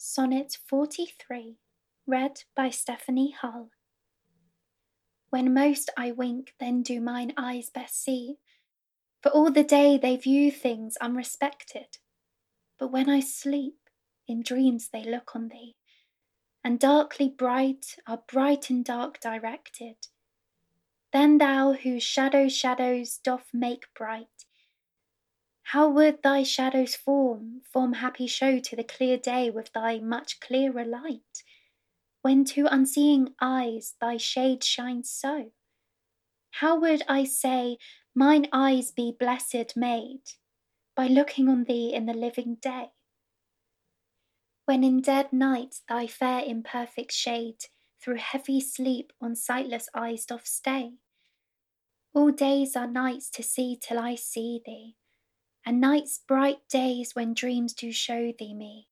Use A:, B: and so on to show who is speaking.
A: Sonnet 43 Read by Stephanie Hull. When most I wink, then do mine eyes best see, For all the day they view things unrespected; But when I sleep, in dreams they look on thee, And darkly bright are bright and dark directed. Then thou whose shadow shadows doth make bright, how would thy shadow's form, form happy show to the clear day with thy much clearer light, when to unseeing eyes thy shade shines so? How would I say, mine eyes be blessed made, by looking on thee in the living day? When in dead night thy fair imperfect shade through heavy sleep on sightless eyes doth stay? All days are nights to see till I see thee and nights bright days when dreams do show thee me.